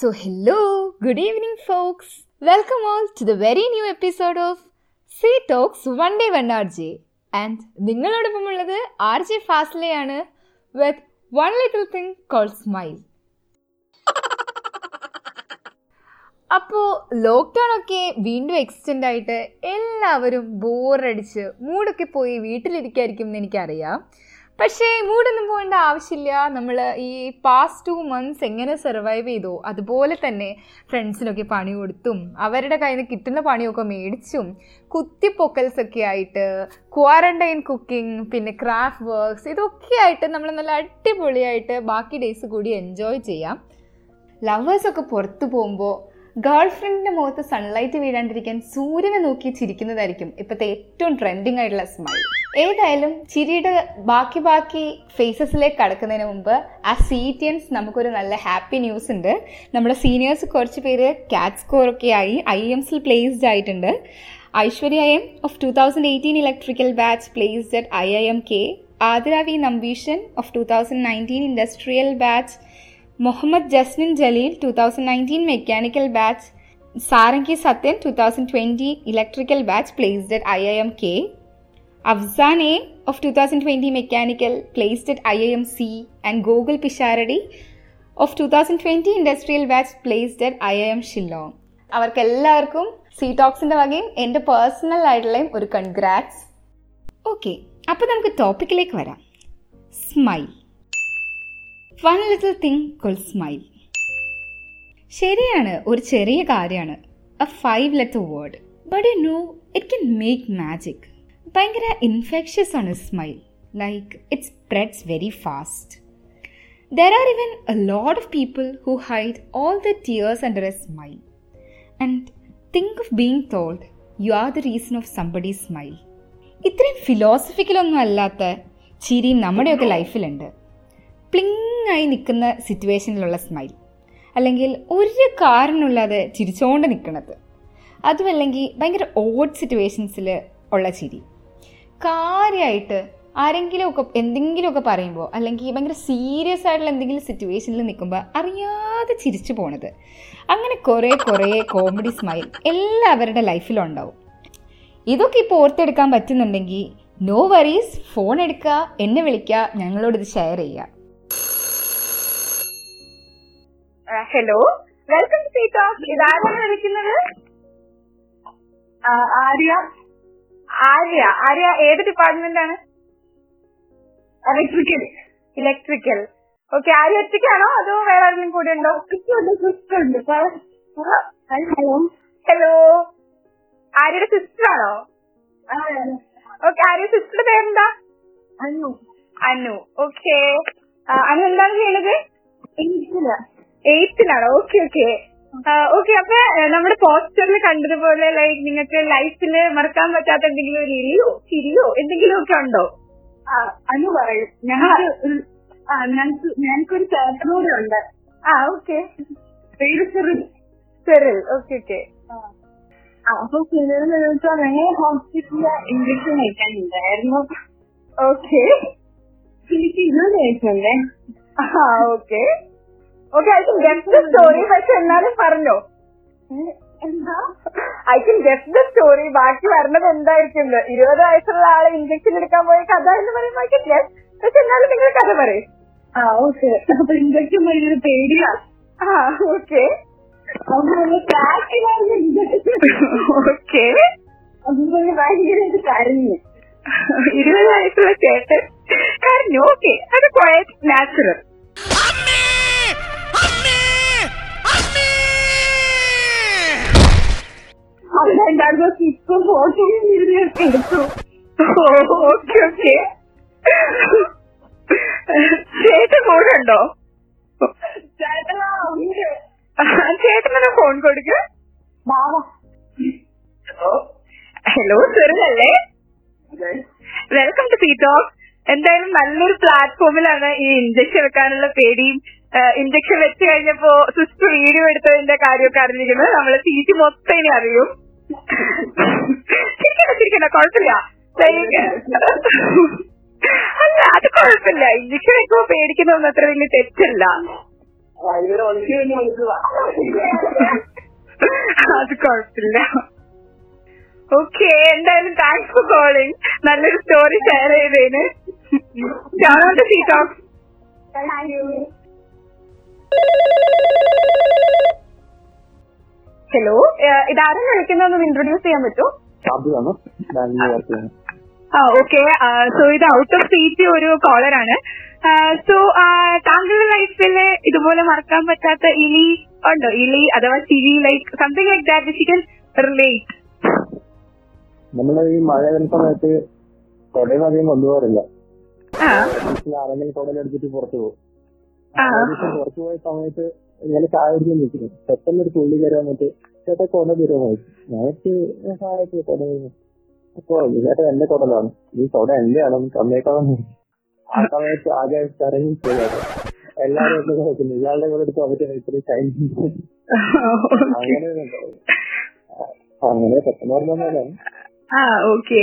So, hello, good evening, folks. Welcome all to the very new episode of C talks one day one R J and നിങ്ങളോടൊപ്പം ഉള്ളത് R J ഫാസ്ലയാണ് with one little thing call smile അപ്പോൾ lockdown ഒക്കെ വീണ്ടും extend ആയിട്ട് എല്ലാവരും ബോറടിച്ച് മൂടൊക്കെ പോയി വീട്ടിലിരിക്കായിരിക്കും എന്ന് എനിക്കറിയാം. പക്ഷേ മൂടൊന്നും പോകേണ്ട ആവശ്യമില്ല. നമ്മൾ ഈ പാസ്റ്റ് ടു മന്ത്സ് എങ്ങനെ സർവൈവ് ചെയ്തോ അതുപോലെ തന്നെ ഫ്രണ്ട്സിനൊക്കെ പണി കൊടുത്തും അവരുടെ കയ്യിൽ നിന്ന് കിട്ടുന്ന പണിയൊക്കെ മേടിച്ചും കുത്തിപ്പൊക്കൽസൊക്കെ ആയിട്ട് ക്വാറന്റൈൻ കുക്കിംഗ് പിന്നെ ക്രാഫ്റ്റ് വർക്ക്സ് ഇതൊക്കെ ആയിട്ട് നമ്മൾ നല്ല അടിപൊളിയായിട്ട് ബാക്കി ഡേയ്സ് കൂടി എൻജോയ് ചെയ്യാം. ലവേഴ്സൊക്കെ പുറത്തു പോകുമ്പോൾ ഗേൾ ഫ്രണ്ടിന്റെ മുഖത്ത് സൺലൈറ്റ് വീഴാണ്ടിരിക്കാൻ സൂര്യനെ നോക്കി ചിരിക്കുന്നതായിരിക്കും ഇപ്പോഴത്തെ ഏറ്റവും ട്രെൻഡിങ് ആയിട്ടുള്ള സ്മൈൽ ഏതായാലും ചിരിയുടെ ബാക്കി ബാക്കി ഫേസസിലേക്ക് കടക്കുന്നതിന് മുമ്പ് ആ സീറ്റിയൻസ് നമുക്കൊരു നല്ല ഹാപ്പി ന്യൂസ് ഉണ്ട്. നമ്മുടെ സീനിയേഴ്സ് കുറച്ച് പേര് കാറ്റ് സ്കോർ ഒക്കെ ആയി ഐ എംസിൽ പ്ലേസ്ഡ് ആയിട്ടുണ്ട്. Aishwarya M of two thousand eighteen electrical batch placed at I I M K Athira V of two thousand nineteen industrial batch Muhammad Jasmin Jaleel two thousand nineteen mechanical batch Sarangi Sathyan two thousand twenty electrical batch placed at I I M K Afsan A of two thousand twenty mechanical placed at I I M C and Gokul Pisharody of two thousand twenty industrial batch placed at I I M Shillong അവർക്കെല്ലാവർക്കും C ടോക്സിന്റെ വകയും എന്റെ personal ആയിട്ടുള്ളയും ഒരു congrats okay അപ്പോൾ നമുക്ക് ടോപ്പിക്കിലേക്ക് വരാം. Smile one little thing call smile ശരിയാണ് ഒരു ചെറിയ കാര്യമാണ്. A five letter word but you know it can make magic ഭയങ്കര ഇൻഫെക്ഷ്യസ് ആണ് smile like it spreads very fast there are even a lot of people who hide all the tears under a smile and think of being told you are the reason of somebody smile ഇത്രയും ഫിലോസഫിക്കലൊന്നും അല്ലാത്ത ചിരിയും നമ്മുടെയൊക്കെ ലൈഫിലുണ്ട് പ്ലിങ് ആയി നിൽക്കുന്ന സിറ്റുവേഷനിലുള്ള smile അല്ലെങ്കിൽ ഒരു കാരണമില്ലാതെ ചിരിച്ചുകൊണ്ട് നിൽക്കുന്നത് അതുമല്ലെങ്കിൽ ഭയങ്കര ഓഡ് സിറ്റുവേഷൻസിൽ ഉള്ള ചിരി. കാര്യമായിട്ട് ആരെങ്കിലുമൊക്കെ എന്തെങ്കിലുമൊക്കെ പറയുമ്പോൾ അല്ലെങ്കിൽ ഭയങ്കര സീരിയസ് ആയിട്ടുള്ള എന്തെങ്കിലും സിറ്റുവേഷനിൽ നിൽക്കുമ്പോൾ അറിയാതെ ചിരിച്ചു പോണത്. അങ്ങനെ കുറേ കുറേ കോമഡി സ്മൈൽ എല്ലാവരുടെ ലൈഫിലും ഉണ്ടാവും. ഇതൊക്കെ ഇപ്പോൾ ഓർത്തെടുക്കാൻ പറ്റുന്നുണ്ടെങ്കിൽ നോ വറീസ് ഫോൺ എടുക്കുക എന്നെ വിളിക്കുക ഞങ്ങളോട് ഇത് ഷെയർ ചെയ്യുക. ഹലോ വെൽക്കം ടു ടോക്ക് ഇതാരാണ് വിളിക്കുന്നത്? ആര്യ. ആര്യ. ആര്യ ഏത് ഡിപ്പാർട്ട്മെന്റ് ആണ്? ഇലക്ട്രിക്കൽ ഇലക്ട്രിക്കൽ ഓക്കെ ആര്യ ഒറ്റയ്ക്കാണോ അതോ വേറെ ആരെങ്കിലും കൂടെ ഉണ്ടോ? ഹലോ ഹലോ ആര്യയുടെ സിസ്റ്റർ ആണോ? ഓക്കെ ആര്യ. സിസ്റ്ററുടെ പേരെന്താ? അനു. അനു. ഓക്കെ അനു എന്താണ് ചെയ്യണത് എയ്ത്തിലാണോ? Okay okay. ഓക്കെ അപ്പൊ നമ്മുടെ പോസ്റ്ററിൽ കണ്ടതുപോലെ ലൈക്ക് നിങ്ങൾക്ക് ലൈഫിൽ മറക്കാൻ പറ്റാത്ത എന്തെങ്കിലും ഒരു ഇരിയോ ചിരിയോ എന്തെങ്കിലും ഒക്കെ ഉണ്ടോ? അന്ന് പറയും. ഞങ്ങൾക്ക് ഞങ്ങൾക്കൊരു ചേട്ടനൂടെ ഉണ്ട്. ആ ഓക്കെ. പേര് സെറിൽ ഓക്കെ ഓക്കെ. അപ്പൊ ചെറിയ വെച്ചാൽ ഞങ്ങൾ ഹോസ്പിറ്റലിൽ ഇഞ്ചക്ഷൻ കഴിക്കാനുണ്ടായിരുന്നു ഓക്കെ. എനിക്ക് ഇരുപത് വയസ്സുണ്ടേ ആ okay. Okay I can get the story പക്ഷെ എന്നാലും പറഞ്ഞോ. I can get the story ബാക്കി വരണത് എന്തായിരിക്കും? ഇരുപത് വയസ്സുള്ള ആളെ ഇഞ്ചക്ഷൻ എടുക്കാൻ പോയ കഥ എന്ന് പറയുമ്പോൾ ഐ കൻ ഗെറ്റ് പക്ഷെ എന്നാലും നിങ്ങൾ കഥ പറയും. ആ ഓക്കെ അപ്പൊ ഇഞ്ചക്ഷൻ ഭയങ്കര പേടിയാ. ആ ഓക്കെ അതുപോലെ കരഞ്ഞു. ഇരുപത് വയസ്സുള്ള ചേട്ടൻ കരഞ്ഞു. ഓക്കെ അത് ക്വയറ്റ് നാച്ചുറൽ അവിടെ ഉണ്ടായിരുന്ന ഇപ്പൊ ഫോട്ടോ എടുത്തു ഓക്കെ ഓക്കെ ചേട്ടൻ കൂടെ ഉണ്ടോ ചേട്ടനെ ഫോൺ കൊടുക്ക. ഹലോ ചെറുതല്ലേ? വെൽക്കം ടു പി ടോക്ക് എന്തായാലും നല്ലൊരു പ്ലാറ്റ്ഫോമിലാണ് ഈ ഇഞ്ചക്ഷൻ വെക്കാനുള്ള പേടിയും ഇഞ്ചക്ഷൻ വെച്ച് കഴിഞ്ഞപ്പോ സിസ്റ്റർ വീഡിയോ എടുത്തതിന്റെ കാര്യമൊക്കെ അറിഞ്ഞിരിക്കുന്നത് നമ്മൾ സീറ്റ് മൊത്തം ഇനി അറിയും. ചിരിക്കണ്ട ചിരിക്കണ്ട കുഴപ്പമില്ല. അല്ല അത് കുഴപ്പമില്ല. ഇഞ്ചക്ഷൻ വെക്കുമ്പോ പേടിക്കുന്നതൊന്നും അത്ര വലിയ തെറ്റല്ല. അത് കുഴപ്പമില്ല. ഓക്കെ എന്തായാലും താങ്ക്സ് ഫോർ കോളിംഗ് നല്ലൊരു സ്റ്റോറി ഷെയർ ചെയ്തതിന്. C talks thank you hello ഇതാരും വിളിക്കുന്നതെന്ന് ഇൻട്രൊഡ്യൂസ് ചെയ്യാൻ പറ്റുമോ ആ ഓക്കെ സോ ഇത് ഔട്ട് ഓഫ് സ്റ്റേറ്റ് ഒരു കോളറാണ് സോ താങ്കളുടെ ലൈഫിൽ ഇതുപോലെ മറക്കാൻ പറ്റാത്ത ഇലി ഉണ്ടോ? ഇലി അഥവാ ചിരി like something like that she can relate നമ്മൾ ഈ മഴ വരുന്ന സമയത്ത് കൊടയും അധികം കൊണ്ടുപോകാറില്ല ആരെങ്കിലും കൊടയിലെടുത്തിട്ട് പുറത്തു പോകും. പുറത്തു പോയ സമയത്ത് ഇങ്ങനെ ചായ കുടിക്കാൻ നിൽക്കുന്നു. പെട്ടെന്ന് ഒരു തുള്ളി കയറി വന്നിട്ട് ചേട്ടാ കൊട തരുമോ ഞാനിട്ട് സഹായത്തിൽ കൊട തരുന്നു അപ്പൊ ചേട്ടാ എന്റെ കൊടലാണ് ഈ കൊട എന്റെയാണ് കമ്മിയേക്കാളും ആ സമയത്ത് ആകെ കരഞ്ഞു പോയത് എല്ലാരും നോക്കുന്നു. ഇയാളുടെ കൂടെ എടുത്ത് അവരുടെ ഇത്ര ടൈം അങ്ങനെ. അങ്ങനെ പെട്ടെന്ന് പറഞ്ഞാൽ ആ ഓക്കെ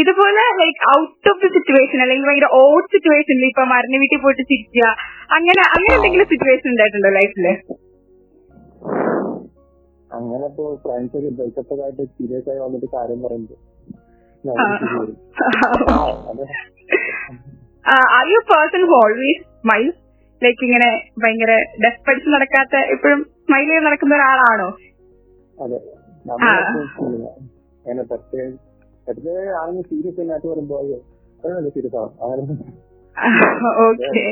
ഇതുപോലെ like out of the situation അല്ലെങ്കിൽ ഭയങ്കര ഓഡ് സിറ്റുവേഷനിൽ ഇപ്പൊ മരണ വീട്ടിൽ പോയിട്ട് ചിരിക്കുക അങ്ങനെ അങ്ങനെ എന്തെങ്കിലും സിറ്റുവേഷൻ ഉണ്ടായിട്ടുണ്ടോ ലൈഫിൽ? അങ്ങനെ ഇപ്പൊ ഫ്രണ്ട്സ് ഒക്കെ ബ്രേക്കപ്പ് ആയിട്ട് സീരിയസ് ആയി വന്നിട്ട് കാര്യം പറയുന്നത്. Are you person always smile like ഇങ്ങനെ ഭയങ്കര ഡെസ്പെൻസ് പഠിച്ച് നടക്കാത്ത എപ്പോഴും സ്മൈൽ ചെയ്ത് നടക്കുന്ന ഒരാളാണോ? അതെ. നമ്മളെ അങ്ങനെ പ്രത്യേക പ്രത്യേക ആണെങ്കിൽ സീരിയസ് ആയിട്ട് വരുമ്പോ അയ്യോ അതാണ് സീരിയസ് ആവും ഓക്കെ.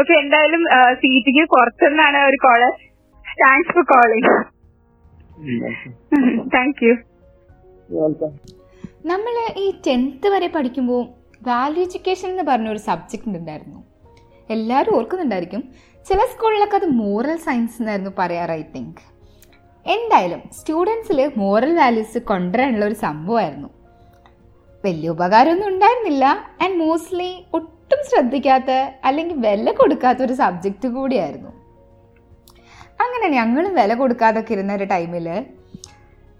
ഓക്കെ എന്തായാലും സീറ്റിക്ക് പുറത്തുനിന്നാണ് ഒരു call. Thanks for calling thank you നമ്മൾ ഈ ടെൻത്ത് വരെ പഠിക്കുമ്പോൾ വാല്യൂ എഡ്യൂക്കേഷൻ എന്ന് പറഞ്ഞ ഒരു സബ്ജക്റ്റ് ഉണ്ടായിരുന്നു. എല്ലാവരും ഓർക്കുന്നുണ്ടായിരിക്കും. ചില സ്കൂളിലൊക്കെ അത് മോറൽ സയൻസ് എന്നായിരുന്നു പറയാറ് ഐ തിങ്ക് എന്തായാലും സ്റ്റുഡൻസിൽ മോറൽ വാല്യൂസ് കൊണ്ടുവരാനുള്ള ഒരു സംഭവമായിരുന്നു. വലിയ ഉപകാരമൊന്നും ഉണ്ടായിരുന്നില്ല. ആൻഡ് മോസ്റ്റ്ലി ഒട്ടും ശ്രദ്ധിക്കാത്ത അല്ലെങ്കിൽ വില കൊടുക്കാത്ത ഒരു സബ്ജക്റ്റ് കൂടിയായിരുന്നു. അങ്ങനെ ഞങ്ങളും വില കൊടുക്കാതൊക്കെ ഇരുന്ന ഒരു ടൈമിൽ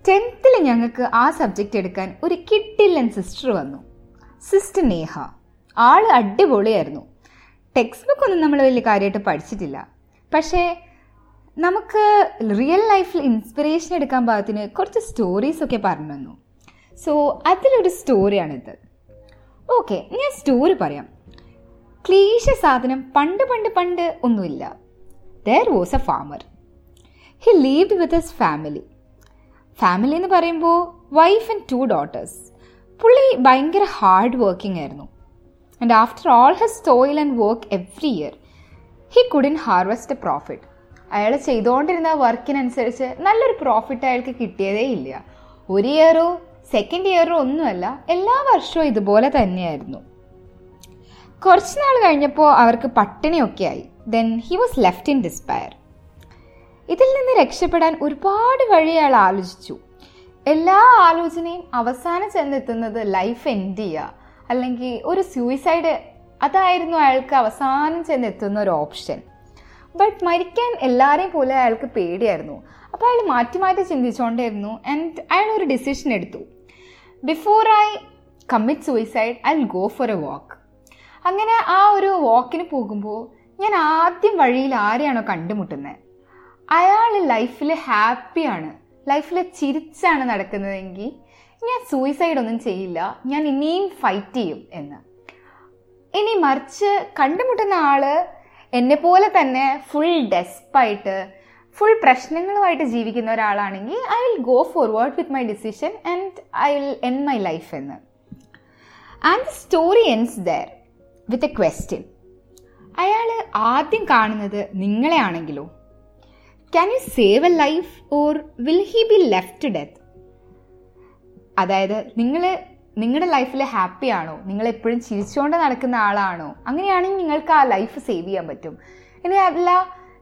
ടെൻത്തിൽ ഞങ്ങൾക്ക് ആ സബ്ജക്റ്റ് എടുക്കാൻ ഒരു കിട്ടില്ലൻ സിസ്റ്റർ വന്നു. സിസ്റ്റർ നേഹ. ആൾ അടിപൊളിയായിരുന്നു. ടെക്സ്റ്റ് ബുക്ക് ഒന്നും നമ്മൾ വലിയ കാര്യമായിട്ട് പഠിച്ചിട്ടില്ല. പക്ഷേ നമുക്ക് റിയൽ ലൈഫിൽ ഇൻസ്പിറേഷൻ എടുക്കാൻ പാകത്തിന് കുറച്ച് സ്റ്റോറീസ് ഒക്കെ പറഞ്ഞു തന്നു. സോ അതിലൊരു സ്റ്റോറിയാണിത് ഓക്കെ ഞാൻ സ്റ്റോറി പറയാം. ക്ലീശ സാധനം പണ്ട് പണ്ട് പണ്ട് ഒന്നുമില്ല. There was a farmer he lived with his family family എന്ന് പറയുമ്പോൾ വൈഫ് ആൻഡ് ടു ഡോട്ടേഴ്സ് പുള്ളി ഭയങ്കര ഹാർഡ് വർക്കിംഗ് ആയിരുന്നു. And after all his toil and work every year he couldn't harvest a profit അയാൾ ചെയ്തുകൊണ്ടിരുന്ന വർക്കിനനുസരിച്ച് നല്ലൊരു പ്രോഫിറ്റ് അയാൾക്ക് കിട്ടിയതേ ഇല്ല. ഒരു ഇയറോ സെക്കൻഡ് ഇയറോ ഒന്നുമല്ല എല്ലാ വർഷവും ഇതുപോലെ തന്നെയായിരുന്നു. കുറച്ച് നാൾ കഴിഞ്ഞപ്പോൾ അവർക്ക് പട്ടിണിയൊക്കെ ആയി. Then he was left in despair ഇതിൽ നിന്ന് രക്ഷപ്പെടാൻ ഒരുപാട് വഴി അയാൾ ആലോചിച്ചു. എല്ലാ ആലോചനയും അവസാനം ചെന്നെത്തുന്നത് ലൈഫ് എൻഡ് ചെയ്യുക അല്ലെങ്കിൽ ഒരു സൂയിസൈഡ് അതായിരുന്നു അയാൾക്ക് അവസാനം ചെന്നെത്തുന്ന ഒരു ഓപ്ഷൻ ബട്ട് മരിക്കാൻ എല്ലാവരെയും പോലെ അയാൾക്ക് പേടിയായിരുന്നു. അപ്പോൾ അയാൾ മാറ്റി മാറ്റി ചിന്തിച്ചുകൊണ്ടായിരുന്നു ആൻഡ് അയാൾ ഒരു ഡിസിഷൻ എടുത്തു. Before I commit suicide I go for a walk അങ്ങനെ ആ ഒരു വാക്കിന് പോകുമ്പോൾ ഞാൻ ആദ്യം വഴിയിൽ ആരെയാണോ കണ്ടുമുട്ടുന്നത് അയാൾ ലൈഫിൽ ഹാപ്പിയാണ് ലൈഫിൽ ചിരിച്ചാണ് നടക്കുന്നതെങ്കിൽ ഞാൻ സൂയിസൈഡ് ഒന്നും ചെയ്യില്ല. ഞാൻ ഇനിയും ഫൈറ്റ് ചെയ്യും എന്ന്. ഇനി മറിച്ച് കണ്ടുമുട്ടുന്ന ആൾ എന്നെ പോലെ തന്നെ ഫുൾ ഡെസ്പായിട്ട് ഫുൾ പ്രശ്നങ്ങളുമായിട്ട് ജീവിക്കുന്ന ഒരാളാണെങ്കിൽ I will go forward with my decision and I will end my life എന്ന്. And story ends there with a question അയാൾ ആദ്യം കാണുന്നത് നിങ്ങളെ ആണെങ്കിലോ can you save a life or will he be left death അതായത് നിങ്ങൾ നിങ്ങളുടെ ലൈഫിൽ ഹാപ്പി ആണോ? നിങ്ങൾ എപ്പോഴും ചിരിച്ചുകൊണ്ട് നടക്കുന്ന ആളാണോ? അങ്ങനെയാണെങ്കിൽ നിങ്ങൾക്ക് ആ ലൈഫ് സേവ് ചെയ്യാൻ പറ്റും. ഇനി അല്ല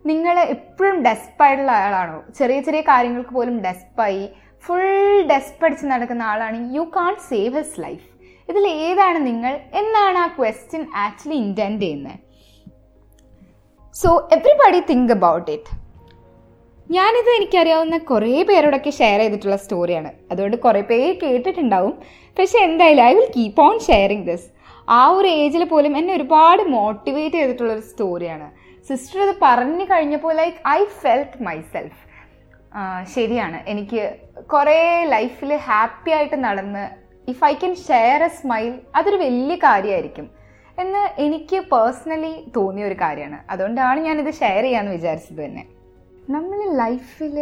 നിങ്ങൾ എപ്പോഴും ഡെസ്പായിട്ടുള്ള ആളാണോ? ചെറിയ ചെറിയ കാര്യങ്ങൾക്ക് പോലും ഡെസ്പായി ഫുൾ ഡെസ്പ് അടിച്ച് നടക്കുന്ന ആളാണെങ്കിൽ you can save his life ഇതിൽ ഏതാണ് നിങ്ങൾ? എന്നാണ് ആ ക്വസ്റ്റ്യൻ ആക്ച്വലി ഇന്റൻഡ് ചെയ്യുന്നത്. So everybody think about it ഞാനിത് എനിക്കറിയാവുന്ന കുറേ പേരോടൊക്കെ ഷെയർ ചെയ്തിട്ടുള്ള സ്റ്റോറിയാണ് അതുകൊണ്ട് കുറേ പേര് കേട്ടിട്ടുണ്ടാവും. പക്ഷെ എന്തായാലും I will keep on sharing this ആ ഒരു ഏജിൽ പോലും എന്നെ ഒരുപാട് മോട്ടിവേറ്റ് ചെയ്തിട്ടുള്ള ഒരു സ്റ്റോറിയാണ് സിസ്റ്റർ ഇത് പറഞ്ഞു കഴിഞ്ഞപ്പോൾ ലൈക്ക് ഐ ഫെൽറ്റ് മൈസെൽഫ് ശരിയാണ്. എനിക്ക് കുറേ ലൈഫിൽ ഹാപ്പി ആയിട്ട് നടന്ന് if I can share a smile അതൊരു വലിയ കാര്യമായിരിക്കും എന്ന് എനിക്ക് പേഴ്സണലി തോന്നിയ ഒരു കാര്യമാണ്. അതുകൊണ്ടാണ് ഞാനിത് ഷെയർ ചെയ്യാമെന്ന് വിചാരിച്ചത് തന്നെ. നമ്മൾ ലൈഫിൽ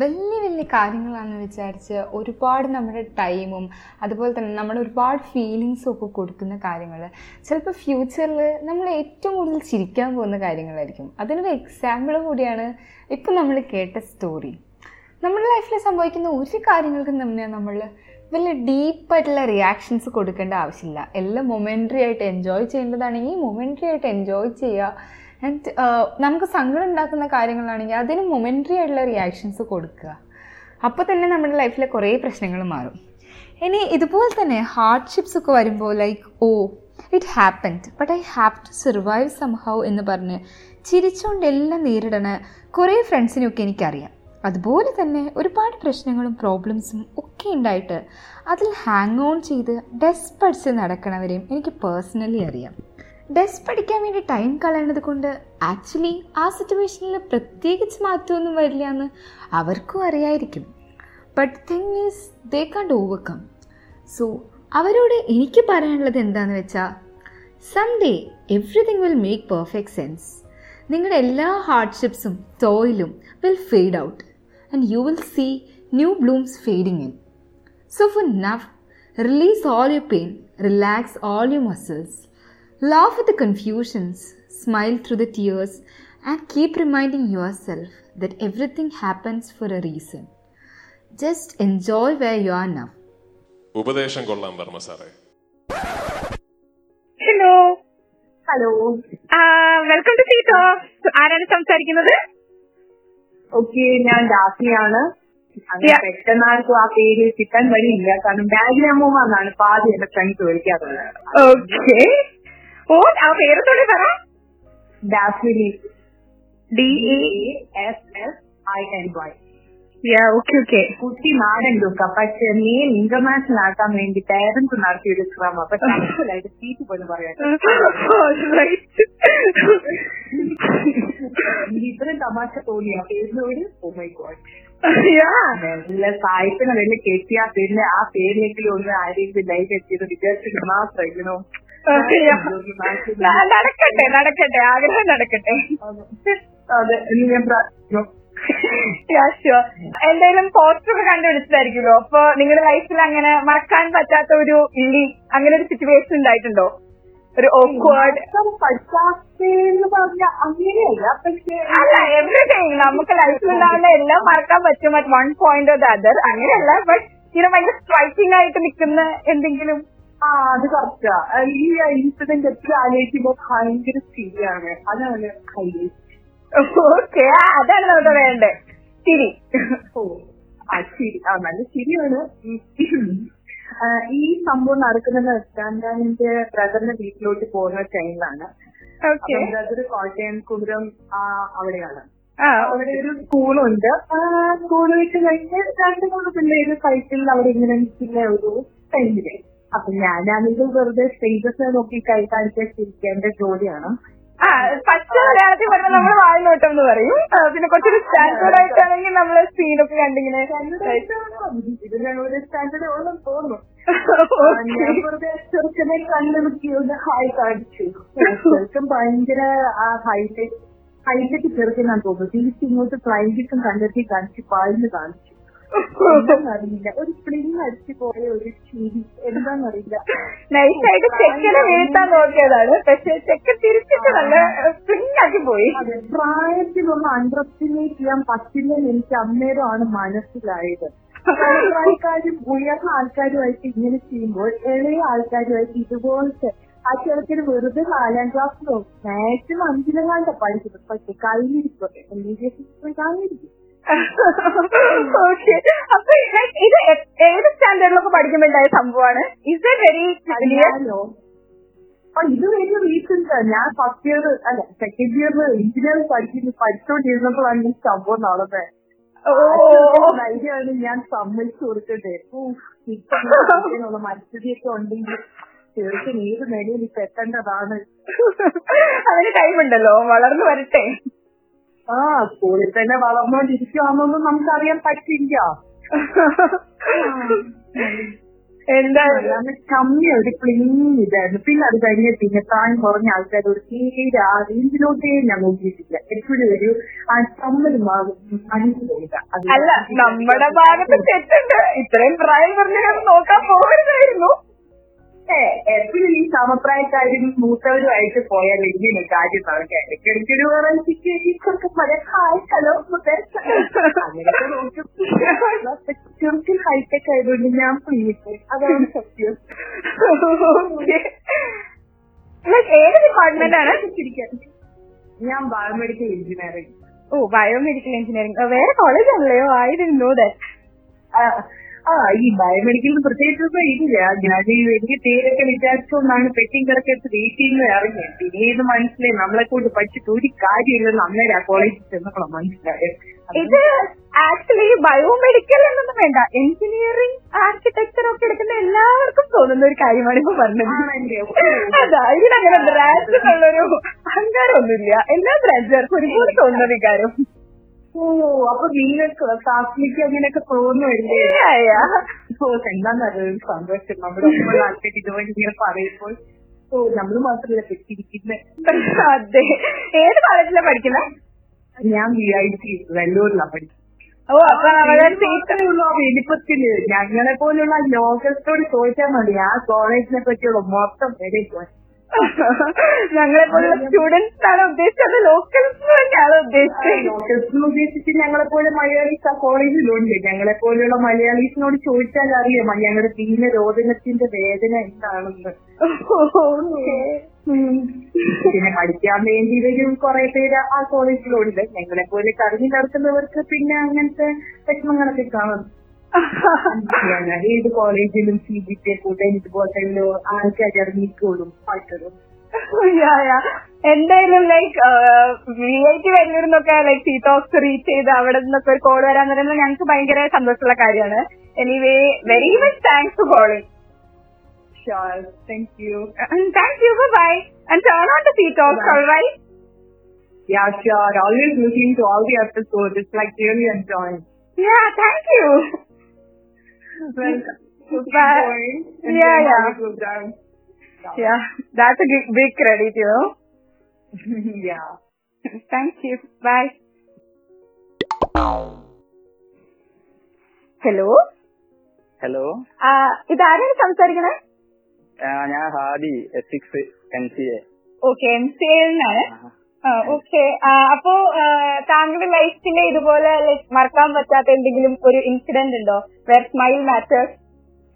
വലിയ വലിയ കാര്യങ്ങളാണെന്ന് വിചാരിച്ച് ഒരുപാട് നമ്മുടെ ടൈമും അതുപോലെ തന്നെ നമ്മൾ ഒരുപാട് ഫീലിങ്സും ഒക്കെ കൊടുക്കുന്ന കാര്യങ്ങൾ ചിലപ്പോൾ ഫ്യൂച്ചറിൽ നമ്മൾ ഏറ്റവും കൂടുതൽ ചിരിക്കാൻ പോകുന്ന കാര്യങ്ങളായിരിക്കും. അതിനൊരു എക്സാമ്പിൾ കൂടിയാണ് ഇപ്പം നമ്മൾ കേട്ട സ്റ്റോറി നമ്മുടെ ലൈഫിൽ സംഭവിക്കുന്ന ഒരു കാര്യങ്ങൾക്കും തന്നെ നമ്മൾ വലിയ ഡീപ്പായിട്ടുള്ള റിയാക്ഷൻസ് കൊടുക്കേണ്ട ആവശ്യമില്ല. എല്ലാം മൊമെന്ററി ആയിട്ട് എൻജോയ് ചെയ്യേണ്ടതാണെങ്കിൽ മൊമെന്ററി ആയിട്ട് എൻജോയ് ചെയ്യുക ആൻഡ് നമുക്ക് സങ്കടം ഉണ്ടാക്കുന്ന കാര്യങ്ങളാണെങ്കിൽ അതിന് മൊമെന്ററി ആയിട്ടുള്ള റിയാക്ഷൻസ് കൊടുക്കുക. അപ്പോൾ തന്നെ നമ്മുടെ ലൈഫിലെ കുറേ പ്രശ്നങ്ങൾ മാറും. ഇനി ഇതുപോലെ തന്നെ ഹാർഡ്ഷിപ്സ് ഒക്കെ വരുമ്പോൾ like oh it happened but I have to survive somehow എന്ന് പറഞ്ഞ് ചിരിച്ചുകൊണ്ട് എല്ലാം നേരിടണ കുറേ ഫ്രണ്ട്സിനെയൊക്കെ എനിക്കറിയാം. അതുപോലെ തന്നെ ഒരുപാട് പ്രശ്നങ്ങളും പ്രോബ്ലംസും ഒക്കെ ഉണ്ടായിട്ട് അതിൽ ഹാങ് ഓൺ ചെയ്ത് ഡെസ് പഠിച്ച് നടക്കണവരെയും എനിക്ക് പേഴ്സണലി അറിയാം. ഡെസ് പഠിക്കാൻ വേണ്ടി ടൈം കളയണത് കൊണ്ട് ആക്ച്വലി ആ സിറ്റുവേഷനിൽ പ്രത്യേകിച്ച് മാറ്റമൊന്നും വരില്ല എന്ന് അവർക്കും അറിയായിരിക്കും. ബട്ട് തിങ് ഈസ് ദേ കാണ്ട് ഓവർകം സോ അവരോട് എനിക്ക് പറയാനുള്ളത് എന്താണെന്ന് വെച്ചാൽ some day everything will make perfect sense നിങ്ങളുടെ എല്ലാ ഹാർഡ്ഷിപ്സും ടോയിലും will fade out and you will see new blooms fading in so for now release all your pain relax all your muscles Laugh at the confusions, smile through the tears, and keep reminding yourself that everything happens for a reason. Just enjoy where you are now. ഉപദേശം കൊള്ളാം വർമ്മ സാറേ hello hello welcome to സീറ്റോ ആരാണ് സംസാരിക്കുന്നത് okay ഞാൻ ഡാഫിയാണ് അങ്ങനെ Yeah. പെട്ടെന്ന് ആർക്കും ആ പേര് കിട്ടാൻ വഴിയില്ല കാരണം ഡയഗ്രാമോമ എന്നാണ് പാതി എന്റെ ഫ്രണ്ട്സ് വിളിക്കാറുള്ളത് ഓക്കെ ഓ ആ പേര് തൊടി പറ ഡാഫിലി D E S S I N Y. Okay okay. കുട്ടി പക്ഷെ നീ ഇന്റർനാഷണൽ ആക്കാൻ വേണ്ടി പേരൻസ് നടത്തിയ ഒരു ശ്രമം. അപ്പൊ ആയിട്ട് സീറ്റ് പോലും പറയാം ഇത്രയും തമാശ തോന്നിയ? പേരിനോട്? ഓ മൈ ഗോഡ് നല്ല സായിപ്പിനെ വലിയ കെട്ടിയ പേരിലെ ആ പേരിലെങ്കിലും ഒന്ന് ആരെങ്കിലും ലൈഫ് എത്തിയത് വിചാരിച്ചിട്ട് മാത്രമായിരുന്നു നടക്കട്ടെ നടക്കട്ടെ ആഗ്രഹം നടക്കട്ടെ. അതെ ഞാൻ പ്രാർത്ഥിക്കുന്നു Yeah, എന്തായാലും പോസ്റ്റർ ഒക്കെ കണ്ടുപിടിച്ചതായിരിക്കുമല്ലോ. അപ്പൊ നിങ്ങളുടെ ലൈഫിൽ അങ്ങനെ മറക്കാൻ പറ്റാത്ത ഒരു ഇല്ലി അങ്ങനെ ഒരു സിറ്റുവേഷൻ ഉണ്ടായിട്ടുണ്ടോ? ഒരു ഓക്വേർഡ് അല്ല എവറിഥിങ് നമുക്ക് ലൈഫിൽ ഉണ്ടാവുന്ന എല്ലാം മറക്കാൻ പറ്റും at one point the other അങ്ങനെയല്ല ബട്ട് ഇങ്ങനെ ഭയങ്കര സ്ട്രൈക്കിംഗ് ആയിട്ട് നിൽക്കുന്ന എന്തെങ്കിലും ആ അത് കറക്റ്റാ ഈ ഇൻസിഡന്റ് എത്ര ആലോചിക്കുമ്പോ ഭയങ്കര ശരിയാണ് അതാണ് ഹൈലൈറ്റ് ഓക്കെ അതാണ് നമുക്ക് വേണ്ടത്. ശരി ഓ ആ ശരി ആ നല്ല ശരിയാണ് ഈ സംഭവം നടക്കുന്നത് എന്റെ ബ്രദറിന്റെ വീട്ടിലോട്ട് പോകുന്ന ടൈമിലാണ് ഓക്കെ. ബ്രദർ കോട്ടയം കുമരം ആ, അവിടെയാണ്. അവിടെ ഒരു സ്കൂളുണ്ട്. സ്കൂൾ വിട്ട് കഴിഞ്ഞ് രണ്ട് മൂന്ന് പിള്ളേര് സൈക്കിളിൽ അവിടെ ഇങ്ങനെ നിൽക്കുന്ന ഒരു ടൈമിൽ അപ്പൊ ഞാനാണെങ്കിൽ വെറുതെ സ്റ്റേറ്റസ് നോക്കി കൈ കാണിച്ചിരിക്കേണ്ട ജോലിയാണ്? ആ പച്ച മലയാളത്തിൽ പറയുമ്പോൾ നമ്മൾ വായിനോട്ടം എന്ന് പറയും. പിന്നെ കുറച്ചൊരു സ്റ്റാൻഡേർഡ് ആയിട്ടാണെങ്കിൽ നമ്മൾ സ്ക്രീനൊക്കെ കണ്ടിങ്ങനെ സ്റ്റാൻഡേർഡ് ഉള്ളം തോന്നുന്നു. ഞാൻ വെറുതെ ചെറുക്കനെ കണ്ടുപിടിച്ച് ഒന്ന് ഹായ് കാണിച്ചു. ചെറുക്കൻ ഭയങ്കര ആ ഹൈടെക് ചെറുക്കാൻ ചെറുക്കനാന്ന് തോന്നുന്നു. തിരിച്ചിങ്ങോട്ട് ഫ്ലൈറ്റിക്കും കണ്ടെത്തി കാണിച്ചു പാലിന് കാണിച്ചു. എന്താണെന്നറിയില്ല ഒരു അടിച്ചു പോയ ഒരു ചിരി. എന്താണെന്നറിയില്ല നൈസായിട്ട് ചെക്കനെ വീഴ്ത്താൻ നോക്കിയതാണ്. പക്ഷെ ചെക്കൻ തിരിച്ചിട്ട് നല്ല സ്പ്രിങ് ആക്കി പോയി. പ്രായത്തിലൊന്നും അണ്ടർസ്റ്റിമേറ്റ് ചെയ്യാൻ പറ്റില്ലെന്ന് എനിക്ക് ആണ് മനസ്സിലായത്. ആൾക്കാരും ഉയർന്ന ആൾക്കാരുമായിട്ട് ഇങ്ങനെ ചെയ്യുമ്പോൾ ഇളയ ആൾക്കാരുമായിട്ട് ഇതുപോലത്തെ ആ ചെറുക്കിന് വെറുതെ നാലാം ക്ലാസ്സിലോ മാക്സിമം അഞ്ചിലെങ്ങാണ്ട പഠിക്കുന്നത് പക്ഷെ കഴിഞ്ഞിരിക്കും M B B S കഴിഞ്ഞിരിക്കും okay അപ്പൊ ഇത് ഏത് സ്റ്റാൻഡേർഡിലൊക്കെ പഠിക്കുമ്പോണ്ടായ സംഭവമാണ്? ഇസ് എ വെരി ആ ഇത് വലിയ റീസൺസ് ഞാൻ ഫസ്റ്റ് ഇയർ അല്ല സെക്കൻഡ് ഇയറിൽ എഞ്ചിനീയറിംഗ് പഠിക്കുന്നു. പഠിച്ചുകൊണ്ടിരുന്നപ്പോഴാണ് ഈ സംഭവം നടന്നത് ധൈര്യമാണ് ഞാൻ സമ്മതിച്ചു കൊടുക്കട്ടെ മനസ്ഥിതിയൊക്കെ ഉണ്ടെങ്കിൽ ചെറുക്കൻ ഏത് നിലയിൽ ഇപ്പൊ എത്തേണ്ടതാണ്. അതിന് ടൈമുണ്ടല്ലോ വളർന്നു വരട്ടെ. ആ സ്കൂളിൽ തന്നെ വളർന്നോണ്ടിരിക്കുവാന്നൊന്നും നമുക്കറിയാൻ പറ്റില്ല. എന്താ അല്ലാണ്ട് കമ്മി ഒരു ക്ലീൻ ഇതായിരുന്നു. പിന്നെ അത് കഴിഞ്ഞ് പിന്നെ പ്രായം കുറഞ്ഞ ആൾക്കാർ ഒരു തീരെ ആ റേഞ്ചിലോട്ടേ ഞാൻ നോക്കിയിട്ടില്ല. എപ്പോഴും ഒരു ആ ചമ്മൽ അല്ല നമ്മുടെ ഭാഗത്ത് തെറ്റുണ്ട്. ഇത്രയും പ്രായം പറഞ്ഞു നോക്കാൻ പോകരുതായിരുന്നു എപ്പോഴും ഈ സമപ്രായക്കാരും മൂത്തവരുമായിട്ട് പോയാൽ ഇങ്ങനെ കാര്യം നടക്കാൻ ഇടയ്ക്കിടയ്ക്കൊരു വെറൈറ്റിക്ക് ഈ ചെറുക്കന്മാരെ ഹായ് ഹലോ അങ്ങനെയൊക്കെ നോക്കും. ചെറുക്കൻ ഹൈടെക് ആയതുകൊണ്ട് ഞാൻ അതാണ് സത്യം. ഏത് ഡിപ്പാർട്ട്മെന്റ് ആണ്? ഞാൻ ബയോമെഡിക്കൽ എഞ്ചിനീയറിംഗ് ഓ ബയോമെഡിക്കൽ എഞ്ചിനീയറിംഗ് വേറെ കോളേജ് ആണല്ലോ. ആയിരുന്നു ദാറ്റ് ആ ഈ ബയോമെഡിക്കലിന് പ്രത്യേകിച്ചൊന്നും ഇല്ല. ഞാൻ ഈ വലിയ പേരൊക്കെ വിചാരിച്ചുകൊണ്ടാണ് വെയിറ്റ് ചെയ്യുന്നത് ഇറങ്ങിയത്. പിന്നെ ഇത് മനസ്സിലായി. നമ്മളെ കൊണ്ട് പഠിച്ചിട്ട് ഒരു കാര്യമില്ലെന്ന് അന്നേരം ആ കോളേജിൽ ചെന്നപ്പോഴാണ് മനസ്സിലായത്. ഇത് ആക്ച്വലി ബയോമെഡിക്കൽ എന്നൊന്നും വേണ്ട. എഞ്ചിനീയറിംഗ് ആർക്കിടെക്ചർ ഒക്കെ എടുക്കുന്ന എല്ലാവർക്കും തോന്നുന്ന ഒരു കാര്യമാണ് ഇപ്പൊ പറഞ്ഞത്? അതാ ഇതിനങ്ങനെ ബ്രാഞ്ച് എന്നുള്ളൊരു അഹങ്കാരമൊന്നുമില്ല. എല്ലാ ബ്രാഞ്ചുകാർക്കും ഒരുപോലെ തോന്നുന്ന വികാരം ഓ അപ്പൊ നിങ്ങൾക്ക് ക്ലാസ്സിലേക്ക് അങ്ങനെയൊക്കെ തോന്നുമല്ലേ. ഓ എന്താന്നറിയാം സന്തോഷം. നമ്മുടെ ഒപ്പം ആൾക്കാർ ഇതുവഴി ഇങ്ങനെ പറയുമ്പോൾ ഓ നമ്മൾ മാത്രമല്ല പെട്ടിരിക്കുന്നത് അതെ. ഏത് കോളേജിലാണ് പഠിക്കുന്നത് ഞാൻ വി ഐ ടി വെല്ലൂരിലാണ് പഠിക്കുന്നത് ഓ അപ്പൊ വലിപ്പത്തിൽ. ഞങ്ങളെ പോലുള്ള ലോകത്തോട് ചോദിച്ചാൽ മതി. ആ കോളേജിനെ പറ്റിയുള്ള മൊത്തം പേരെ ഞങ്ങളെ പോലുള്ള സ്റ്റുഡൻസ് ആണ് ഉദ്ദേശിച്ചത്. ലോക്കൽസ് തന്നെയാണ് ഉദ്ദേശിച്ചത്. ലോക്കൽസ് ഉദ്ദേശിച്ച് ഞങ്ങളെ പോലെ മലയാളീസ് ആ കോളേജിലുണ്ട്. ഞങ്ങളെ പോലെയുള്ള മലയാളീസിനോട് ചോദിച്ചാൽ അറിയാം ഞങ്ങളുടെ തീന രോദനത്തിന്റെ വേദന എന്താണെന്ന്. പിന്നെ പഠിക്കാൻ വേണ്ടി വരും കുറെ പേര് ആ കോളേജിലുണ്ട്. ഞങ്ങളെ പോലെ കറങ്ങി നടക്കുന്നവർക്ക് പിന്നെ അങ്ങനത്തെ വിഷമങ്ങളൊക്കെ കാണും. ഞങ്ങൾ ഏത് കോളേജിലും സി ബി ടി കൂട്ടാൻ ഇതുപോലത്തെ ആൾക്കാർ ഇറങ്ങിക്കോളും yeah. എന്തായാലും ലൈക്ക് വി ഐ ടി വെല്ലൂരിൽ നിന്നൊക്കെ ലൈക്ക് സീ ടോക്സ് റീച്ച് ചെയ്ത് അവിടെ നിന്നൊക്കെ ഒരു കോൾ വരാൻ പറയുന്നത് ഞങ്ങൾക്ക് ഭയങ്കര സന്തോഷമുള്ള കാര്യമാണ് anyway very much thanks for calling thank you. Thank you bye and turn on to C talks alright Yeah, sure. Always listening to all the episodes. It's like really enjoying. Yeah, thank you. So keep Yeah, yeah. down. Yeah, that's a big, big credit, you know. yeah. Thank you. Bye. Hello hello ഇതാരാണ് സംസാരിക്കണേ ഞാൻ Hadi ethics M C A okay M C എന്നാണ് okay അപ്പോ താങ്കളുടെ ലൈഫിലെ ഇതുപോലെ മറക്കാൻ പറ്റാത്ത എന്തെങ്കിലും ഒരു ഇൻസിഡന്റ് ഉണ്ടോ? വേർ സ്മൈൽ മാറ്റേഴ്സ്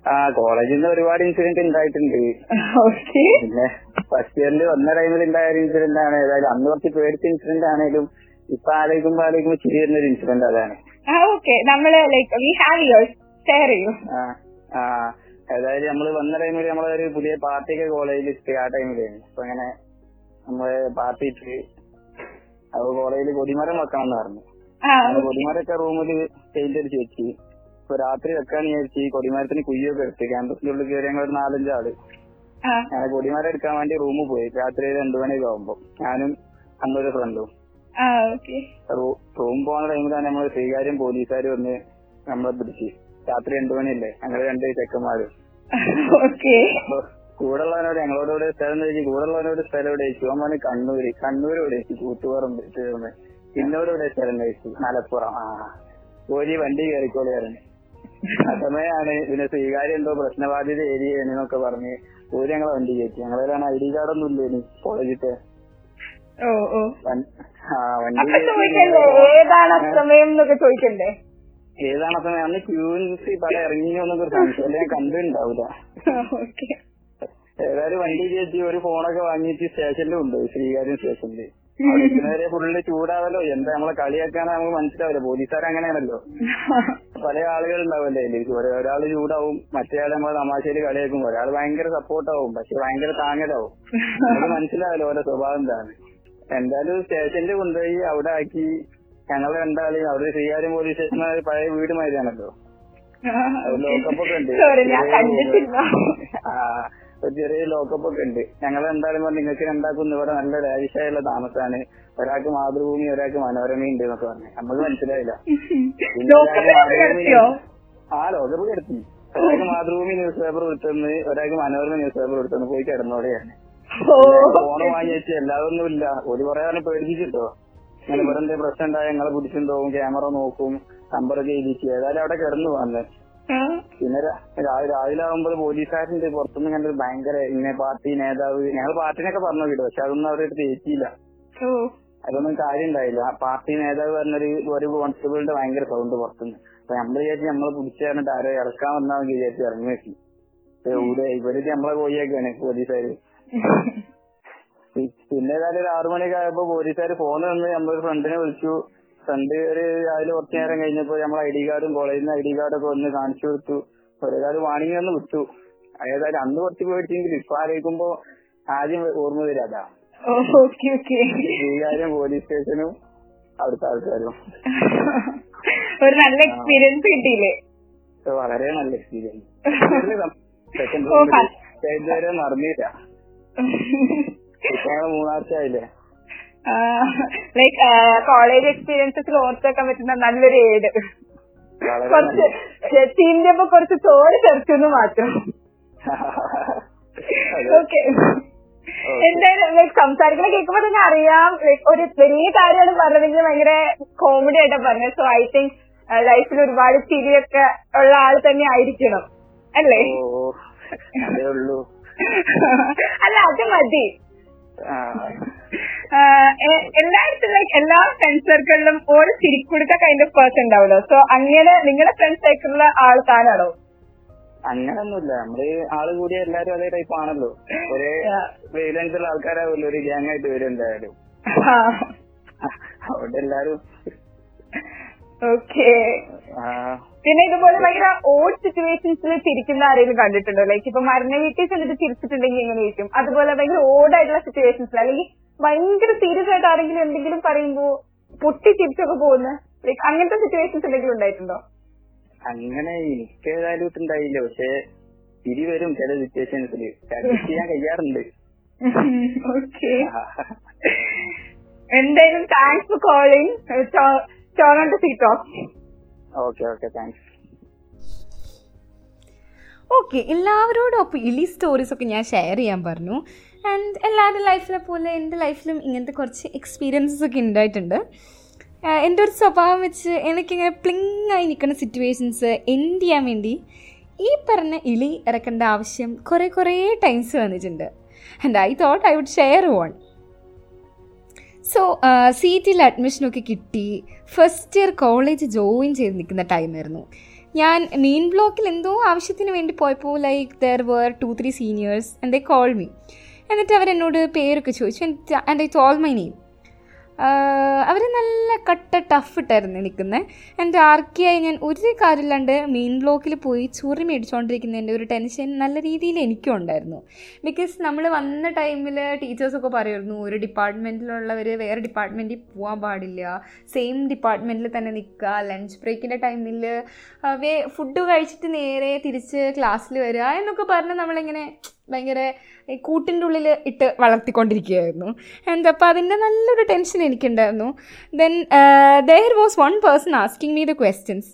ആ കോളേജിൽ നിന്ന് ഒരുപാട് ഇൻസിഡന്റ് ഉണ്ടായിട്ടുണ്ട് പിന്നെ ഫസ്റ്റ് ഇയറിൽ വന്ന ടൈമിൽ ഉണ്ടായ ഒരു ഇൻസിഡന്റ് ആണ്. ഏതായാലും അന്ന് കുറച്ച് പേടിച്ച ഇൻസിഡന്റ് ആണെങ്കിലും ഇപ്പൊ ആലോചിക്കുമ്പോ ആലോചിക്കുമ്പോ ചിരി വരുന്ന ഒരു ഇൻസിഡന്റ് അതാണ്. ഓക്കെ നമ്മൾ like we have yours share ചെയ്യൂ. ആ ആ അതായത് നമ്മൾ വന്ന ടൈമിൽ നമ്മളൊരു പുതിയ പാർട്ടിയൊക്കെ കോളേജിൽ ആ ടൈമിലായിരുന്നു അപ്പൊ അങ്ങനെ നമ്മൾ പാർട്ടി ഇട്ട് അപ്പൊ കോളേജിൽ കൊടിമരം വെക്കണം എന്ന് പറഞ്ഞു കൊടിമരൊക്കെ റൂമിൽ റൂമിൽ പെയിന്റ് അടിച്ച് വെച്ച്. ഇപ്പൊ രാത്രി വെക്കാന്ന് വിചാരിച്ച് കൊടിമരത്തിന് കുയ്യൊക്കെ എടുത്ത് ക്യാമ്പസിന്റെ ഉള്ളിൽ കയറി ഞങ്ങൾ ഒരു നാലഞ്ചാൾ. ഞാൻ കൊടിമരം എടുക്കാൻ വേണ്ടി റൂമിൽ പോയി. രാത്രി രണ്ടു മണിയൊക്കെ ആവുമ്പോ. ഞാനും അന്നൊരു ഫ്രണ്ടും റൂം പോകുന്ന ടൈമിലാണ് നമ്മൾ ശ്രീകാര്യം പോലീസുകാർ വന്ന് നമ്മളെ പിടിച്ച്. രാത്രി രണ്ടു മണിയല്ലേ? ഞങ്ങൾ രണ്ട് ചെക്കന്മാര്. ഓക്കെ. കൂടെയുള്ളവനോട് ഞങ്ങളോട് സ്ഥലം ചോദിച്ചു കൂടെയുള്ളവനോട് സ്ഥലം ഇവിടെ ചോദിച്ചു? അവൻ പറഞ്ഞു കണ്ണൂര്. കണ്ണൂര് ഇവിടെ ചോദിച്ചു? കൂത്തുപറമ്പ് തീർന്ന് പിന്നോട് ഇവിടെ സ്ഥലം ചോദിച്ചു. മലപ്പുറം. ആ. പോലി വണ്ടി കയറിക്കോളിയായിരുന്നു ആ സമയമാണ് പിന്നെ സ്വീകാര്യം എന്തോ പ്രശ്നബാധിത ഏരിയ എന്നൊക്കെ പറഞ്ഞ് ഓര് ഞങ്ങളെ വണ്ടി കയറ്റി. ഞങ്ങളൊരാണ് ഐ ഡി കാർഡൊന്നും ഇല്ലേനി കോളേജിട്ട് ഏതാണ് അസമയം എന്നൊക്കെ ചോദിക്കണ്ടേ? ഏതാണ് അന്ന് ക്യൂൻസി പല ഇറങ്ങിയോന്നൊക്കെ ഒരു സംശയം. അല്ലെങ്കിൽ ഓക്കെ. ഏതായാലും വണ്ടി കയറ്റി ഒരു ഫോണൊക്കെ വാങ്ങിയിട്ട് സ്റ്റേഷനിലും ഉണ്ട് ശ്രീകാര്യം സ്റ്റേഷനിൽ വരെ ഫുള്ള് ചൂടാവല്ലോ. എന്താ നമ്മളെ കളിയാക്കാനാ നമുക്ക് മനസ്സിലാവില്ല. പോലീസുകാർ അങ്ങനെയാണല്ലോ പല ആളുകൾ ഉണ്ടാവല്ലേ ഒരാൾ ചൂടാവും മറ്റേ ആൾ നമ്മളെ തമാശയിൽ കളിയാക്കും. ഒരാൾ ഭയങ്കര സപ്പോർട്ടാവും പക്ഷെ ഭയങ്കര താങ്ങലാവും. നമുക്ക് മനസ്സിലാവില്ല ഓരോ സ്വഭാവം എന്താണ്. എന്തായാലും സ്റ്റേഷനിൽ കൊണ്ടുപോയി അവിടെ ആക്കി ഞങ്ങൾ രണ്ടാളെയും അവിടെ ശ്രീകാര്യം പോലീസ് സ്റ്റേഷൻ പഴയ വീട് മാതിരിയാണല്ലോ. ലോക്കപ്പൊക്കെ ഉണ്ട്. ആ ഒരു ചെറിയ ലോക്കപ്പ് ഒക്കെ ഉണ്ട്. ഞങ്ങൾ എന്തായാലും പറഞ്ഞു നിങ്ങൾക്ക് രണ്ടാക്കും ഇവിടെ നല്ല ലാവിഷായുള്ള താമസമാണ്. ഒരാൾക്ക് മാതൃഭൂമി ഒരാൾക്ക് മനോരമ ഉണ്ട് എന്നൊക്കെ പറഞ്ഞു. നമുക്ക് മനസ്സിലായില്ല. ആ ലോകപ്പ് കിടത്തി ഒരാൾക്ക് മാതൃഭൂമി ന്യൂസ് പേപ്പർ എടുത്തെന്ന് ഒരാൾക്ക് മനോരമ ന്യൂസ് പേപ്പർ എടുത്തെന്ന് പോയി കിടന്നോടെയാണ്. ഫോൺ വാങ്ങി വെച്ച് എല്ലാതൊന്നും ഇല്ല. ഒരു കുറെ കാലം പേടിച്ചിട്ടോ ഇങ്ങനെ ഇവിടെ എന്തെങ്കിലും പ്രശ്നം ഉണ്ടായ? ഞങ്ങളെ പിടിച്ചിട്ടുണ്ടാവും ക്യാമറ നോക്കും നമ്പർ ചെയ്തിട്ട് ഏതായാലും അവിടെ കിടന്നു വന്ന്. പിന്നെ രാവിലെ ആകുമ്പോൾ പോലീസുകാരുണ്ട്. പുറത്തുനിന്ന് കണ്ടത് ഭയങ്കര ഇങ്ങനെ പാർട്ടി നേതാവ്. ഞങ്ങൾ പാർട്ടിനൊക്കെ പറഞ്ഞു വിടും. പക്ഷെ അതൊന്നും അവരുടെ തേച്ചിയില്ല അതൊന്നും കാര്യം ഉണ്ടായില്ല ആ പാർട്ടി നേതാവ് പറഞ്ഞൊരു ഒരു കോൺസ്റ്റബിളിന്റെ ഭയങ്കര സൗണ്ട് പുറത്തുനിന്ന്. അപ്പൊ നമ്മൾ വിചാരിച്ചു നമ്മളെ പിടിച്ചു പറഞ്ഞിട്ട് ആരോ ഇറക്കാൻ വന്നാൽ വിചാരിച്ചു ഇറങ്ങി വെച്ചു ഇവിടെ ഇവർ നമ്മളെ കോഴിയൊക്കെയാണ് പോലീസുകാര്. പിന്നെ ഏതായാലും ഒരു ആറു മണിയൊക്കെ ആയപ്പോ പോലീസുകാർ ഫോൺ തന്ന് നമ്മളൊരു ഫ്രണ്ടിനെ വിളിച്ചു. ഫ്രണ്ട് ഒരു രാവിലെ കുറച്ചു നേരം കഴിഞ്ഞപ്പോ നമ്മൾ ഐഡി കാർഡും കോളേജിൽ ഐഡി ഐ ഡി കാർഡൊക്കെ ഒന്ന് കാണിച്ചു കൊടുത്തു. ഒരേതായാലും വാണിംഗ് ഒന്ന് വിട്ടു. ഏതായാലും അന്ന് കുറച്ച് പേടിച്ചെങ്കിലും ഇപ്പൊ ആലോചിക്കുമ്പോ ആദ്യം ഓർമ്മ വരിക അതാ. ശ്രീകാര്യം പോലീസ് സ്റ്റേഷനും അവിടുത്തെ ആൾക്കാരും. ഒരു നല്ല എക്സ്പീരിയൻസ് കിട്ടിയില്ലേ? വളരെ നല്ല എക്സ്പീരിയൻസ് സെക്കൻഡ് ഇതുവരെ നടന്നില്ല. ഇപ്പൊ മൂന്നാഴ്ച മൂന്നാഴ്ചയായില്ലേ ലൈക്ക് കോളേജ് എക്സ്പീരിയൻസസിൽ ഓർത്തെക്കാൻ പറ്റുന്ന നല്ലൊരു ഏഡ് കുറച്ച് കുറച്ച് ചീന്റപ്പോ കുറച്ച് തോട് തെറിച്ചു മാത്രം. ഓക്കെ എന്തായാലും ലൈക് സംസാരിക്കണ കേൾക്കുമ്പോ തന്നെ അറിയാം ലൈക് ഒരു വലിയ കാര്യമാണ് പറഞ്ഞതെങ്കിൽ ഭയങ്കര കോമഡി ആയിട്ടാ പറഞ്ഞത്. സോ ഐ തിങ്ക് ലൈഫിൽ ഒരുപാട് ചിരിയൊക്കെ ഉള്ള ആൾ തന്നെ ആയിരിക്കണം. അല്ലേ? അല്ല അത് മതി. എല്ലായിടത്തും ലൈക്ക് എല്ലാ ഫ്രണ്ട് സർക്കിളിലും ഒരു ചിരിക്കുടുക്ക കൈൻഡ് ഓഫ് പേഴ്സൺ ഉണ്ടാവുമല്ലോ സോ അങ്ങനെ നിങ്ങളുടെ ഫ്രണ്ട് സർക്കിളിലെ ആൾ താനാണോ? അങ്ങനൊന്നുമില്ല. നമ്മൾ ആൾ കൂടി എല്ലാരും അതേ ടൈപ്പ് ആണല്ലോ. ഒരേ വെയിലൻസ് ഉള്ള ആൾക്കാരാവുമല്ലോ ഒരു ഗ്യാങ് ആയിട്ട് വരും എന്തായാലും. അവിടെ എല്ലാരും ഓക്കെ പിന്നെ ഇതുപോലെ ഭയങ്കര ഓഡ് സിറ്റുവേഷൻസിൽ ചിരിക്കുന്ന ആരെങ്കിലും കണ്ടിട്ടുണ്ടോ? ലൈക്ക് ഇപ്പൊ മരണ വീട്ടിൽ ചെന്നിട്ട് ചിരിച്ചിട്ടുണ്ടെങ്കിൽ എങ്ങനെ ഇരിക്കും? അതുപോലെ ഭയങ്കര ആയിട്ടുള്ള സിറ്റുവേഷൻസിൽ അല്ലെങ്കിൽ ഭയങ്കര സീരിയസ് ആയിട്ട് ആരെങ്കിലും എന്തെങ്കിലും പറയുമ്പോ പൊട്ടി ചിരിച്ചൊക്കെ പോകുന്ന ലൈക് അങ്ങനത്തെ സിറ്റുവേഷൻസ് എന്തെങ്കിലും ഉണ്ടായിട്ടുണ്ടോ? അങ്ങനെ എനിക്ക് ഏതായാലും ഉണ്ടായില്ല. പക്ഷെ തിരി വരും ചില സിറ്റുവേഷൻസിൽ ഞാൻ ചെയ്യാൻ കഴിയാറുണ്ട്. ഓക്കെ എന്തായാലും thanks for calling Toronto C talk okay okay thanks okay എല്ലാവരോടും അപ്പോൾ ഇലി സ്റ്റോറീസ് ഒക്കെ ഞാൻ ഷെയർ ചെയ്യാൻ പറഞ്ഞു. ആൻഡ് എല്ലാവരുടെ ലൈഫിലെ പോലെ എന്റെ ലൈഫിലും ഇങ്ങനത്തെ കുറച്ച് എക്സ്പീരിയൻസസ് ഒക്കെ ഉണ്ടായിട്ടുണ്ട്. എന്റെ ഒരു സ്വഭാവം വെച്ച് എനിക്കിങ്ങനെ പ്ലിങ് ആയി നിൽക്കുന്ന സിറ്റുവേഷൻസ് എൻഡ് ചെയ്യാൻ വേണ്ടി ഈ പറഞ്ഞ ഇലി ഇറക്കേണ്ട ആവശ്യം കുറേ കുറേ ടൈംസ് വന്നിട്ടുണ്ട്. And I thought I would share one so സീറ്റിൽ അഡ്മിഷനൊക്കെ കിട്ടി. ഫസ്റ്റ് ഇയർ കോളേജ് ജോയിൻ ചെയ്ത് നിൽക്കുന്ന ടൈമായിരുന്നു ഞാൻ മെയിൻ ബ്ലോക്കിൽ എന്തോ ആവശ്യത്തിന് വേണ്ടി പോയപ്പോൾ like there were two three seniors and they call me എന്നിട്ട് അവരെന്നോട് പേരൊക്കെ ചോദിച്ചു. And I told my name അവർ നല്ല കട്ട ടഫ് ഇട്ടായിരുന്നു നിൽക്കുന്നത് എന്റെ ആർക്കിയായി ഞാൻ ഒരു കാര്യമില്ലാണ്ട് മെയിൻ ബ്ലോക്കിൽ പോയി ചുറി മേടിച്ചുകൊണ്ടിരിക്കുന്നതിന്റെ ഒരു ടെൻഷൻ നല്ല രീതിയിൽ എനിക്കും ഉണ്ടായിരുന്നു. ബിക്കോസ് നമ്മൾ വന്ന ടൈമിൽ ടീച്ചേഴ്സൊക്കെ പറയുമായിരുന്നു ഒരു ഡിപ്പാർട്ട്മെന്റിലുള്ളവർ വേറെ ഡിപ്പാർട്ട്മെന്റിൽ പോകാൻ പാടില്ല. സെയിം ഡിപ്പാർട്ട്മെന്റിൽ തന്നെ നിൽക്കുക. ലഞ്ച് ബ്രേക്കിന്റെ ടൈമിൽ വേ ഫുഡ് കഴിച്ചിട്ട് നേരെ തിരിച്ച് ക്ലാസ്സിൽ വരിക എന്നൊക്കെ പറഞ്ഞ് നമ്മളിങ്ങനെ ഭയങ്കര കൂട്ടിന്റെ ഉള്ളിൽ ഇട്ട് വളർത്തിക്കൊണ്ടിരിക്കുകയായിരുന്നു. ആൻഡ് അപ്പോൾ അതിന്റെ നല്ലൊരു ടെൻഷൻ എനിക്കുണ്ടായിരുന്നു. Then there was one person asking me the questions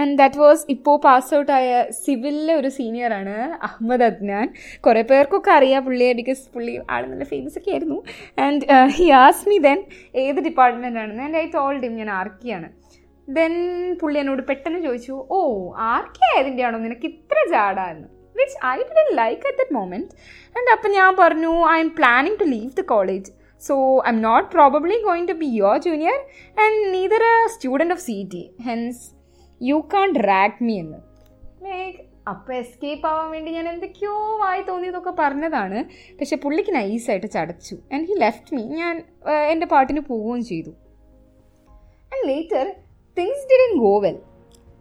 and that was ഇപ്പോൾ പാസ് ഔട്ട് ആയ സിവിലിലെ ഒരു സീനിയറാണ് അഹമ്മദ് അദ്നാൻ. കുറേ പേർക്കൊക്കെ അറിയാം പുള്ളിയെ ബിക്കോസ് പുള്ളി ആൾ നല്ല ഫേമസ് ഒക്കെ ആയിരുന്നു. And he ask me then ഏത് ഡിപ്പാർട്ട്മെന്റ് ആണെന്ന് ആൻഡ് ഐ ടോൾഡ് ഹിം ഞാൻ ആർക്കിയാണ് ദെൻ പുള്ളി എന്നോട് പെട്ടെന്ന് ചോദിച്ചു ഓ ആർക്കിയായതിന്റെ ആണോ? നിനക്ക് ഇത്ര ജാടാന്ന് which I did like at that moment and അപ്പം ഞാൻ പറഞ്ഞു I'm planning to leave the college so I'm not probably going to be your junior and neither a student of C T hence you can't drag me എന്ന് like അപ്പോൾ escape ആവാൻ വേണ്ടി ഞാൻ എന്തൊക്കെയോ വായി തോന്നിയതൊക്കെ പറഞ്ഞതാണ്. പക്ഷെ പുള്ളിക്ക് നൈസായിട്ട് ചടച്ചു. ആൻഡ് ഹി ലെഫ്റ്റ് മീ ഞാൻ എന്റെ പാട്ടിന് പോവുകയും ചെയ്തു. And later things didn't go well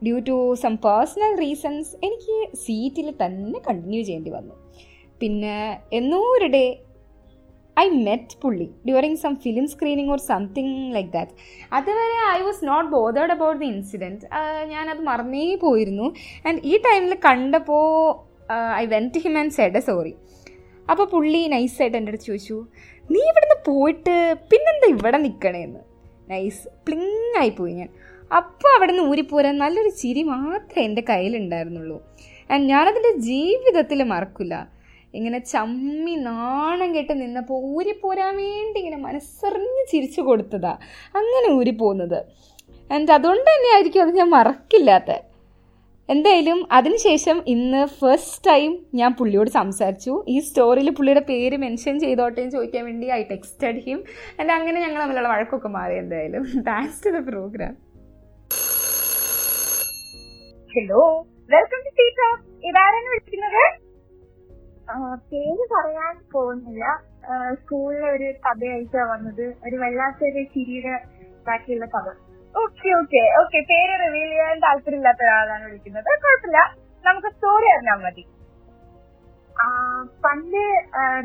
due to some personal reasons എനിക്ക് സീറ്റിൽ തന്നെ കണ്ടിന്യൂ ചെയ്യേണ്ടി വന്നു. പിന്നെ എന്നോ ഒരു ഡേ ഐ മെറ്റ് പുള്ളി during some film screening or something like that അതുവരെ I was not bothered about the incident ഞാനത് മറന്നേ പോയിരുന്നു. ആൻഡ് ഈ ടൈമിൽ കണ്ടപ്പോൾ I went him and said sorry അപ്പോൾ പുള്ളി നൈസായിട്ട് എന്റെ അടുത്ത് ചോദിച്ചു നീ ഇവിടുന്ന് പോയിട്ട് പിന്നെന്താ ഇവിടെ നിൽക്കണേന്ന് നൈസ് പ്ലിങ് ആയിപ്പോയി ഞാൻ. അപ്പോൾ അവിടെ നിന്ന് ഊരിപ്പോരാൻ നല്ലൊരു ചിരി മാത്രമേ എന്റെ കയ്യിലുണ്ടായിരുന്നുള്ളൂ. ആൻഡ് ഞാനതിന്റെ ജീവിതത്തിൽ മറക്കില്ല. ഇങ്ങനെ ചമ്മി നാണം കെട്ട് നിന്നപ്പോൾ ഊരിപ്പോരാൻ വേണ്ടി ഇങ്ങനെ മനസ്സറിഞ്ഞ് ചിരിച്ചു കൊടുത്തതാ. അങ്ങനെ ഊരിപ്പോകുന്നത് ആൻഡ് അതുകൊണ്ട് തന്നെയായിരിക്കും അത് ഞാൻ മറക്കില്ലാത്ത. എന്തായാലും അതിനുശേഷം ഇന്ന് ഫസ്റ്റ് ടൈം ഞാൻ പുള്ളിയോട് സംസാരിച്ചു. ഈ സ്റ്റോറിയിൽ പുള്ളിയുടെ പേര് മെൻഷൻ ചെയ്തോട്ടെ എന്ന് ചോദിക്കാൻ വേണ്ടി ഐ ടെക്സ്റ്റഡ് ഹിം ആൻഡ് അങ്ങനെ ഞങ്ങൾ തമ്മിലുള്ള വഴക്കൊക്കെ മാറി എന്തായാലും. Thanks to the program hello welcome to teacher ഇതാരാണ് വിളിക്കുന്നത് പേര് പറയാൻ പോകുന്നില്ല. സ്കൂളിലെ ഒരു കഥയായിട്ടാ വന്നത്. ഒരു വല്ലാത്തൊരു ചിരിയുടെ ബാക്കിയുള്ള കഥ. ഓക്കെ ഓക്കെ ഓക്കെ പേര് റിവീൽ ചെയ്യാൻ താല്പര്യമില്ലാത്ത ഒരാളാണ് വിളിക്കുന്നത്. കുഴപ്പമില്ല. നമുക്ക് സ്റ്റോറി അറിഞ്ഞാൽ മതി. പണ്ട്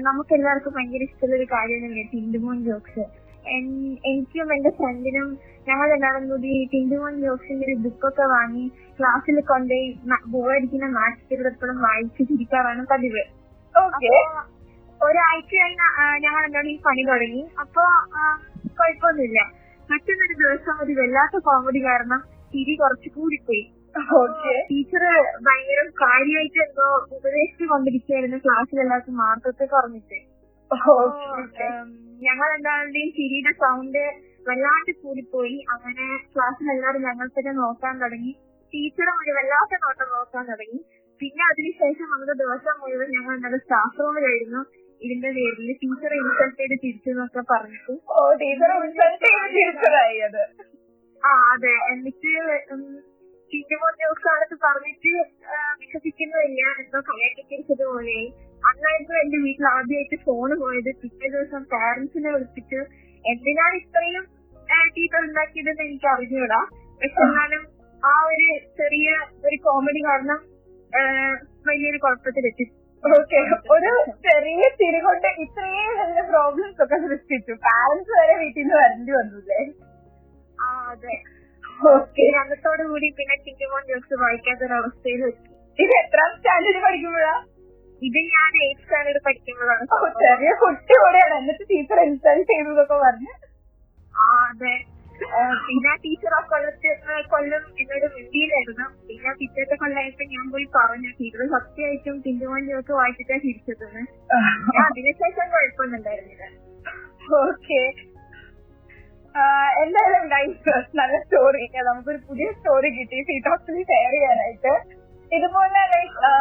നമുക്ക് എല്ലാവർക്കും ഭയങ്കര ഇഷ്ടമുള്ള ഒരു കാര്യമാണ് ടിൻഡുമോൻ ജോക്സ് എനിക്കും എന്റെ ഫ്രണ്ടിനും ഞങ്ങൾ എല്ലാവരും കൂടി ടിൻഡുമോൻ ജോക്സിന്റെ ഒരു ബുക്കൊക്കെ വാങ്ങി ക്ലാസ്സിൽ കൊണ്ടുപോയി ബോറടിക്കുന്ന മാത്സ് പീരീഡ് എപ്പോഴും വായിച്ച് ചിരിക്കാറാണ് പതിവ്. ഒരാഴ്ച കഴിഞ്ഞ ഞങ്ങൾ എന്നോട് ഈ പണി തുടങ്ങി. അപ്പൊ കുഴപ്പമൊന്നുമില്ല. മറ്റൊന്നൊരു ദിവസം ഒരു വല്ലാത്ത കോമഡി കാരണം ചിരി കുറച്ച് കൂടിപ്പോയി. ടീച്ചർ ഭയങ്കര കാര്യമായിട്ട് എന്തോ ഉപദേശിച്ചു കൊണ്ടിരിക്കുകയായിരുന്നു. ക്ലാസ്സിൽ എല്ലാവർക്കും മാർക്കൊക്കെ കുറഞ്ഞിട്ട്. ഞങ്ങൾ എല്ലാവരുടെയും ചിരിയുടെ സൗണ്ട് വല്ലാണ്ട് കൂടിപ്പോയി. അങ്ങനെ ക്ലാസ്സിൽ എല്ലാവരും ഞങ്ങൾ തന്നെ നോക്കാൻ തുടങ്ങി. ടീച്ചറും ഒരു വല്ലാത്ത നോട്ടം നോക്കാൻ തുടങ്ങി. പിന്നെ അതിനുശേഷം നമ്മുടെ ദിവസം മുഴുവൻ ഞങ്ങൾ എന്താണ് സ്റ്റാഫ് റൂമിലായിരുന്നു ഇതിന്റെ പേരിൽ ടീച്ചറെ ഇൻസൾട്ട് ചെയ്ത് തിരിച്ചു എന്നൊക്കെ പറഞ്ഞിട്ട്. ഓ ടീച്ചർ ഇൻസൾട്ട് ചെയ്ത് തിരിച്ചതായി അത്. ആ അതെ. എന്നിട്ട് ആണെന്ന് പറഞ്ഞിട്ട് വിശ്വസിക്കുന്നില്ല എന്തോ കളിയാക്കി പോലെ. അന്നായിരുന്നു എന്റെ വീട്ടിൽ ആദ്യമായിട്ട് ഫോണ് പോയത്. പിറ്റേ ദിവസം പാരന്റ്സിനെ വിളിച്ചിട്ട് എന്തിനാണ് ഇത്രയും ടീച്ചർ ഉണ്ടാക്കിയതെന്ന് എനിക്ക് അറിഞ്ഞൂടാ. പക്ഷെ എന്നാലും ആ ഒരു ചെറിയ ഒരു കോമഡി കാരണം വലിയൊരു കുഴപ്പത്തിലെത്തി. ഓക്കെ ഒരു ചെറിയ തിരികൊണ്ട് ഇത്രയും നല്ല പ്രോബ്ലംസ് ഒക്കെ സൃഷ്ടിച്ചു. പാരന്റ്സ് വരെ വീട്ടിൽ നിന്ന് വരേണ്ടി വന്നു അല്ലേ? ആ അതെ. അന്നത്തോടു കൂടി പിന്നെ ചിന്തിമോൻ ജോക്സ് വായിക്കാത്തൊരവസ്ഥയിൽ എത്തി ഇത് എത്രാം സ്റ്റാൻഡേർഡ് പഠിക്കുമ്പോഴാ? ഇത് ഞാൻ എയ്റ്റ് സ്റ്റാൻഡേർഡ് പഠിക്കുമ്പോഴാണ്. ചെറിയ കുട്ടി കൂടെയാണ്. എന്നിട്ട് ടീച്ചർ ഇൻസൾട്ട് ചെയ്തതൊക്കെ പറഞ്ഞു. ആ അതെ. പിന്നെ ടീച്ചർ ആ കൊല്ലത്ത് കൊല്ലം എന്നോട് മിണ്ടിയിലായിരുന്നു. പിന്നെ പിറ്റത്തെ കൊല്ലായപ്പോ ഞാൻ പോയി പറഞ്ഞു ടീച്ചർ സത്യമായിട്ടും തിരുവനന്തപുരത്ത് വായിച്ചിട്ടാ തിരിച്ചതെന്ന് അതിനുശേഷം കുഴപ്പമൊന്നും ഉണ്ടായിരുന്നില്ല. ഓക്കെ. എന്തായാലും ഗൈസ് നല്ല സ്റ്റോറി നമുക്കൊരു പുതിയ സ്റ്റോറി കിട്ടി. സീ ടോക്സിൽ ഷെയർ ചെയ്യാനായിട്ട്. ഇതുപോലെ ലൈക്ക്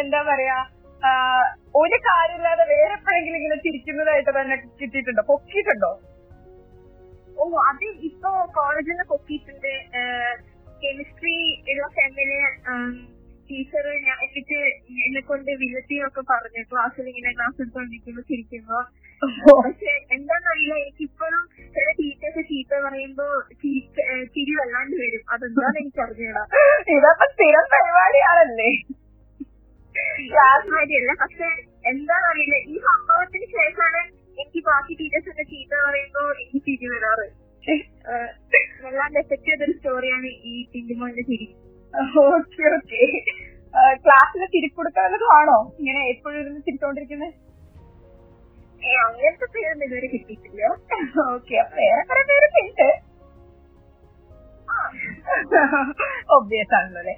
എന്താ പറയാ ഒരു കാര്യമില്ലാതെ വേറെ എപ്പോഴെങ്കിലും ഇങ്ങനെ ചിരിക്കുന്നതായിട്ട് തന്നെ കിട്ടിയിട്ടുണ്ടോ? പൊക്കിയിട്ടുണ്ടോ? ഓ അത് ഇപ്പൊ കോളേജിൽ നിന്ന് പൊക്കിയിട്ടുണ്ട്. കെമിസ്ട്രി ഉള്ള സെമ്മിൽ ടീച്ചർ ഞാൻ എന്നിട്ട് എന്നെ കൊണ്ട് വിലത്തിയൊക്കെ പറഞ്ഞു ക്ലാസ്സിൽ ഇങ്ങനെ ക്ലാസ് എടുത്തോണ്ടിരിക്കുമ്പോ ചിരിക്കുമ്പോ പക്ഷെ എന്താന്നറിയില്ല എനിക്കിപ്പോഴും ചില ടീച്ചേഴ്സ് ചീത്ത പറയുമ്പോ ചിരി വല്ലാണ്ട് വരും. അതെന്താന്ന് എനിക്ക് അറിഞ്ഞൂടാ ഇതപ്പൊ സ്ഥിരം പരിപാടിയാണല്ലേ? ക്ലാസ് വരെയല്ല പക്ഷെ എന്താന്നറിയില്ല ഈ സംഭവത്തിന് ശേഷമാണ് എനിക്ക് ബാക്കി ടീച്ചേഴ്സ് ഒക്കെ ചീത്ത പറയുമ്പോ എനിക്ക് ചിരി വരാറ്. വല്ലാണ്ട് എഫക്ട് ചെയ്തൊരു സ്റ്റോറിയാണ് ഈ ടിൻഡിമോന്റെ ചിരി. Okay okay. ക്ലാസ്സിൽ തിരിക്കൊടുക്കാനുള്ളതാണോ ഇങ്ങനെ എപ്പോഴും ഇരുന്ന് ചിരിച്ചോണ്ടിരിക്കുന്നത് അങ്ങനത്തെ പേരൊന്നും ഇതുവരെ കിട്ടിയിട്ടില്ല. ഓക്കെ വേറെ കുറെ പേരൊക്കെ ഉണ്ട്. ഒബ്വിയസ് ആണല്ലോ അല്ലെ?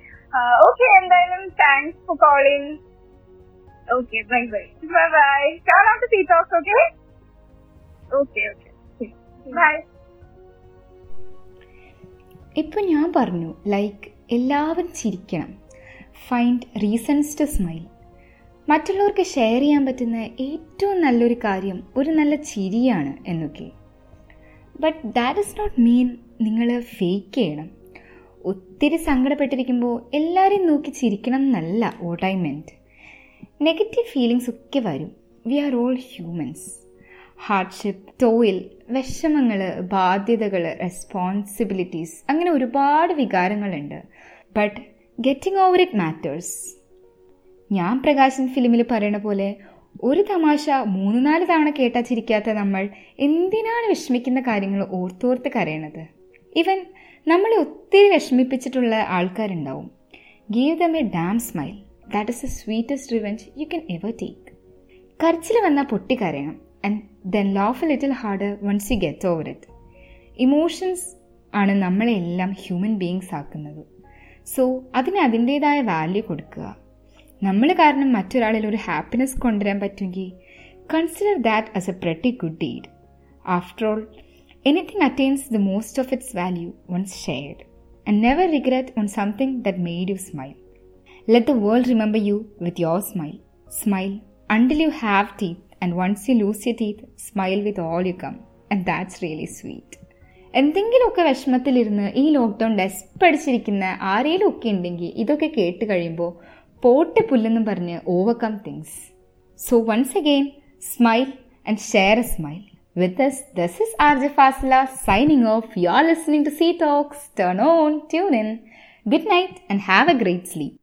ഓക്കെ എന്തായാലും thanks for calling okay bye bye bye bye കാണാത്ത see talks okay okay okay. Bye ഇപ്പം ഞാൻ പറഞ്ഞു ലൈക്ക് എല്ലാവരും ചിരിക്കണം. ഫൈൻഡ് റീസൺസ് ടു സ്മൈൽ മറ്റുള്ളവർക്ക് ഷെയർ ചെയ്യാൻ പറ്റുന്ന ഏറ്റവും നല്ലൊരു കാര്യം ഒരു നല്ല ചിരിയാണ് എന്നൊക്കെ. But that is not mean നിങ്ങൾ ഫേക്ക് ചെയ്യണം. ഒത്തിരി സങ്കടപ്പെട്ടിരിക്കുമ്പോൾ എല്ലാവരെയും നോക്കി ചിരിക്കണം എന്നല്ല what I meant negative feelings ഒക്കെ വരും. We are all humans hardship toil വിഷമങ്ങൾ ബാധ്യതകൾ റെസ്പോൺസിബിലിറ്റീസ് അങ്ങനെ ഒരുപാട് വികാരങ്ങളുണ്ട്. But getting over it matters ഞാൻ പ്രകാശൻ ഫിലിമിൽ പറയണ പോലെ ഒരു തമാശ മൂന്ന് നാല് തവണ കേട്ടാ ചിരിക്കാത്ത നമ്മൾ എന്തിനാണ് വിഷമിക്കുന്ന കാര്യങ്ങൾ ഓർത്തോർത്ത് കരയണത്? ഇവൻ നമ്മളെ ഒത്തിരി വിഷമിപ്പിച്ചിട്ടുള്ള ആൾക്കാരുണ്ടാവും. Give them a damn smile that is the sweetest revenge you can ever take കരച്ചിൽ വന്നാൽ പൊട്ടി കരയണം. And then laugh a little hard once you get over it emotions ആണ് നമ്മളെല്ലാം ഹ്യൂമൻ ബീങ്സ് ആക്കുന്നത്. സോ അതിന് അതിന്റേതായ വാല്യൂ കൊടുക്കുക. നമ്മൾ കാരണം മറ്റൊരാളിൽ ഒരു ഹാപ്പിനെസ് കൊണ്ടുവരാൻ പറ്റുമെങ്കിൽ consider that as a pretty good deed after all anything attains the most of its value once shared and never regret on something that made you smile let the world remember you with your smile smile until you have teeth, and once you lose your teeth, smile with all you come. And that's really sweet. എന്തെങ്കിലുമൊക്കെ വിഷമത്തിലിരുന്ന് ഈ lockdown ഡെസ്പടിച്ചിരിക്കുന്ന ആരെങ്കിലും ഒക്കെ ഉണ്ടെങ്കിൽ ഇതൊക്കെ കേട്ട് കഴിയുമ്പോൾ പോട്ടെ പുല്ലെന്നും പറഞ്ഞ് overcome things so once again smile and share a smile With this, this is RJ Fasila signing off. You're listening to C Talks. Turn on, tune in. Good night and have a great sleep.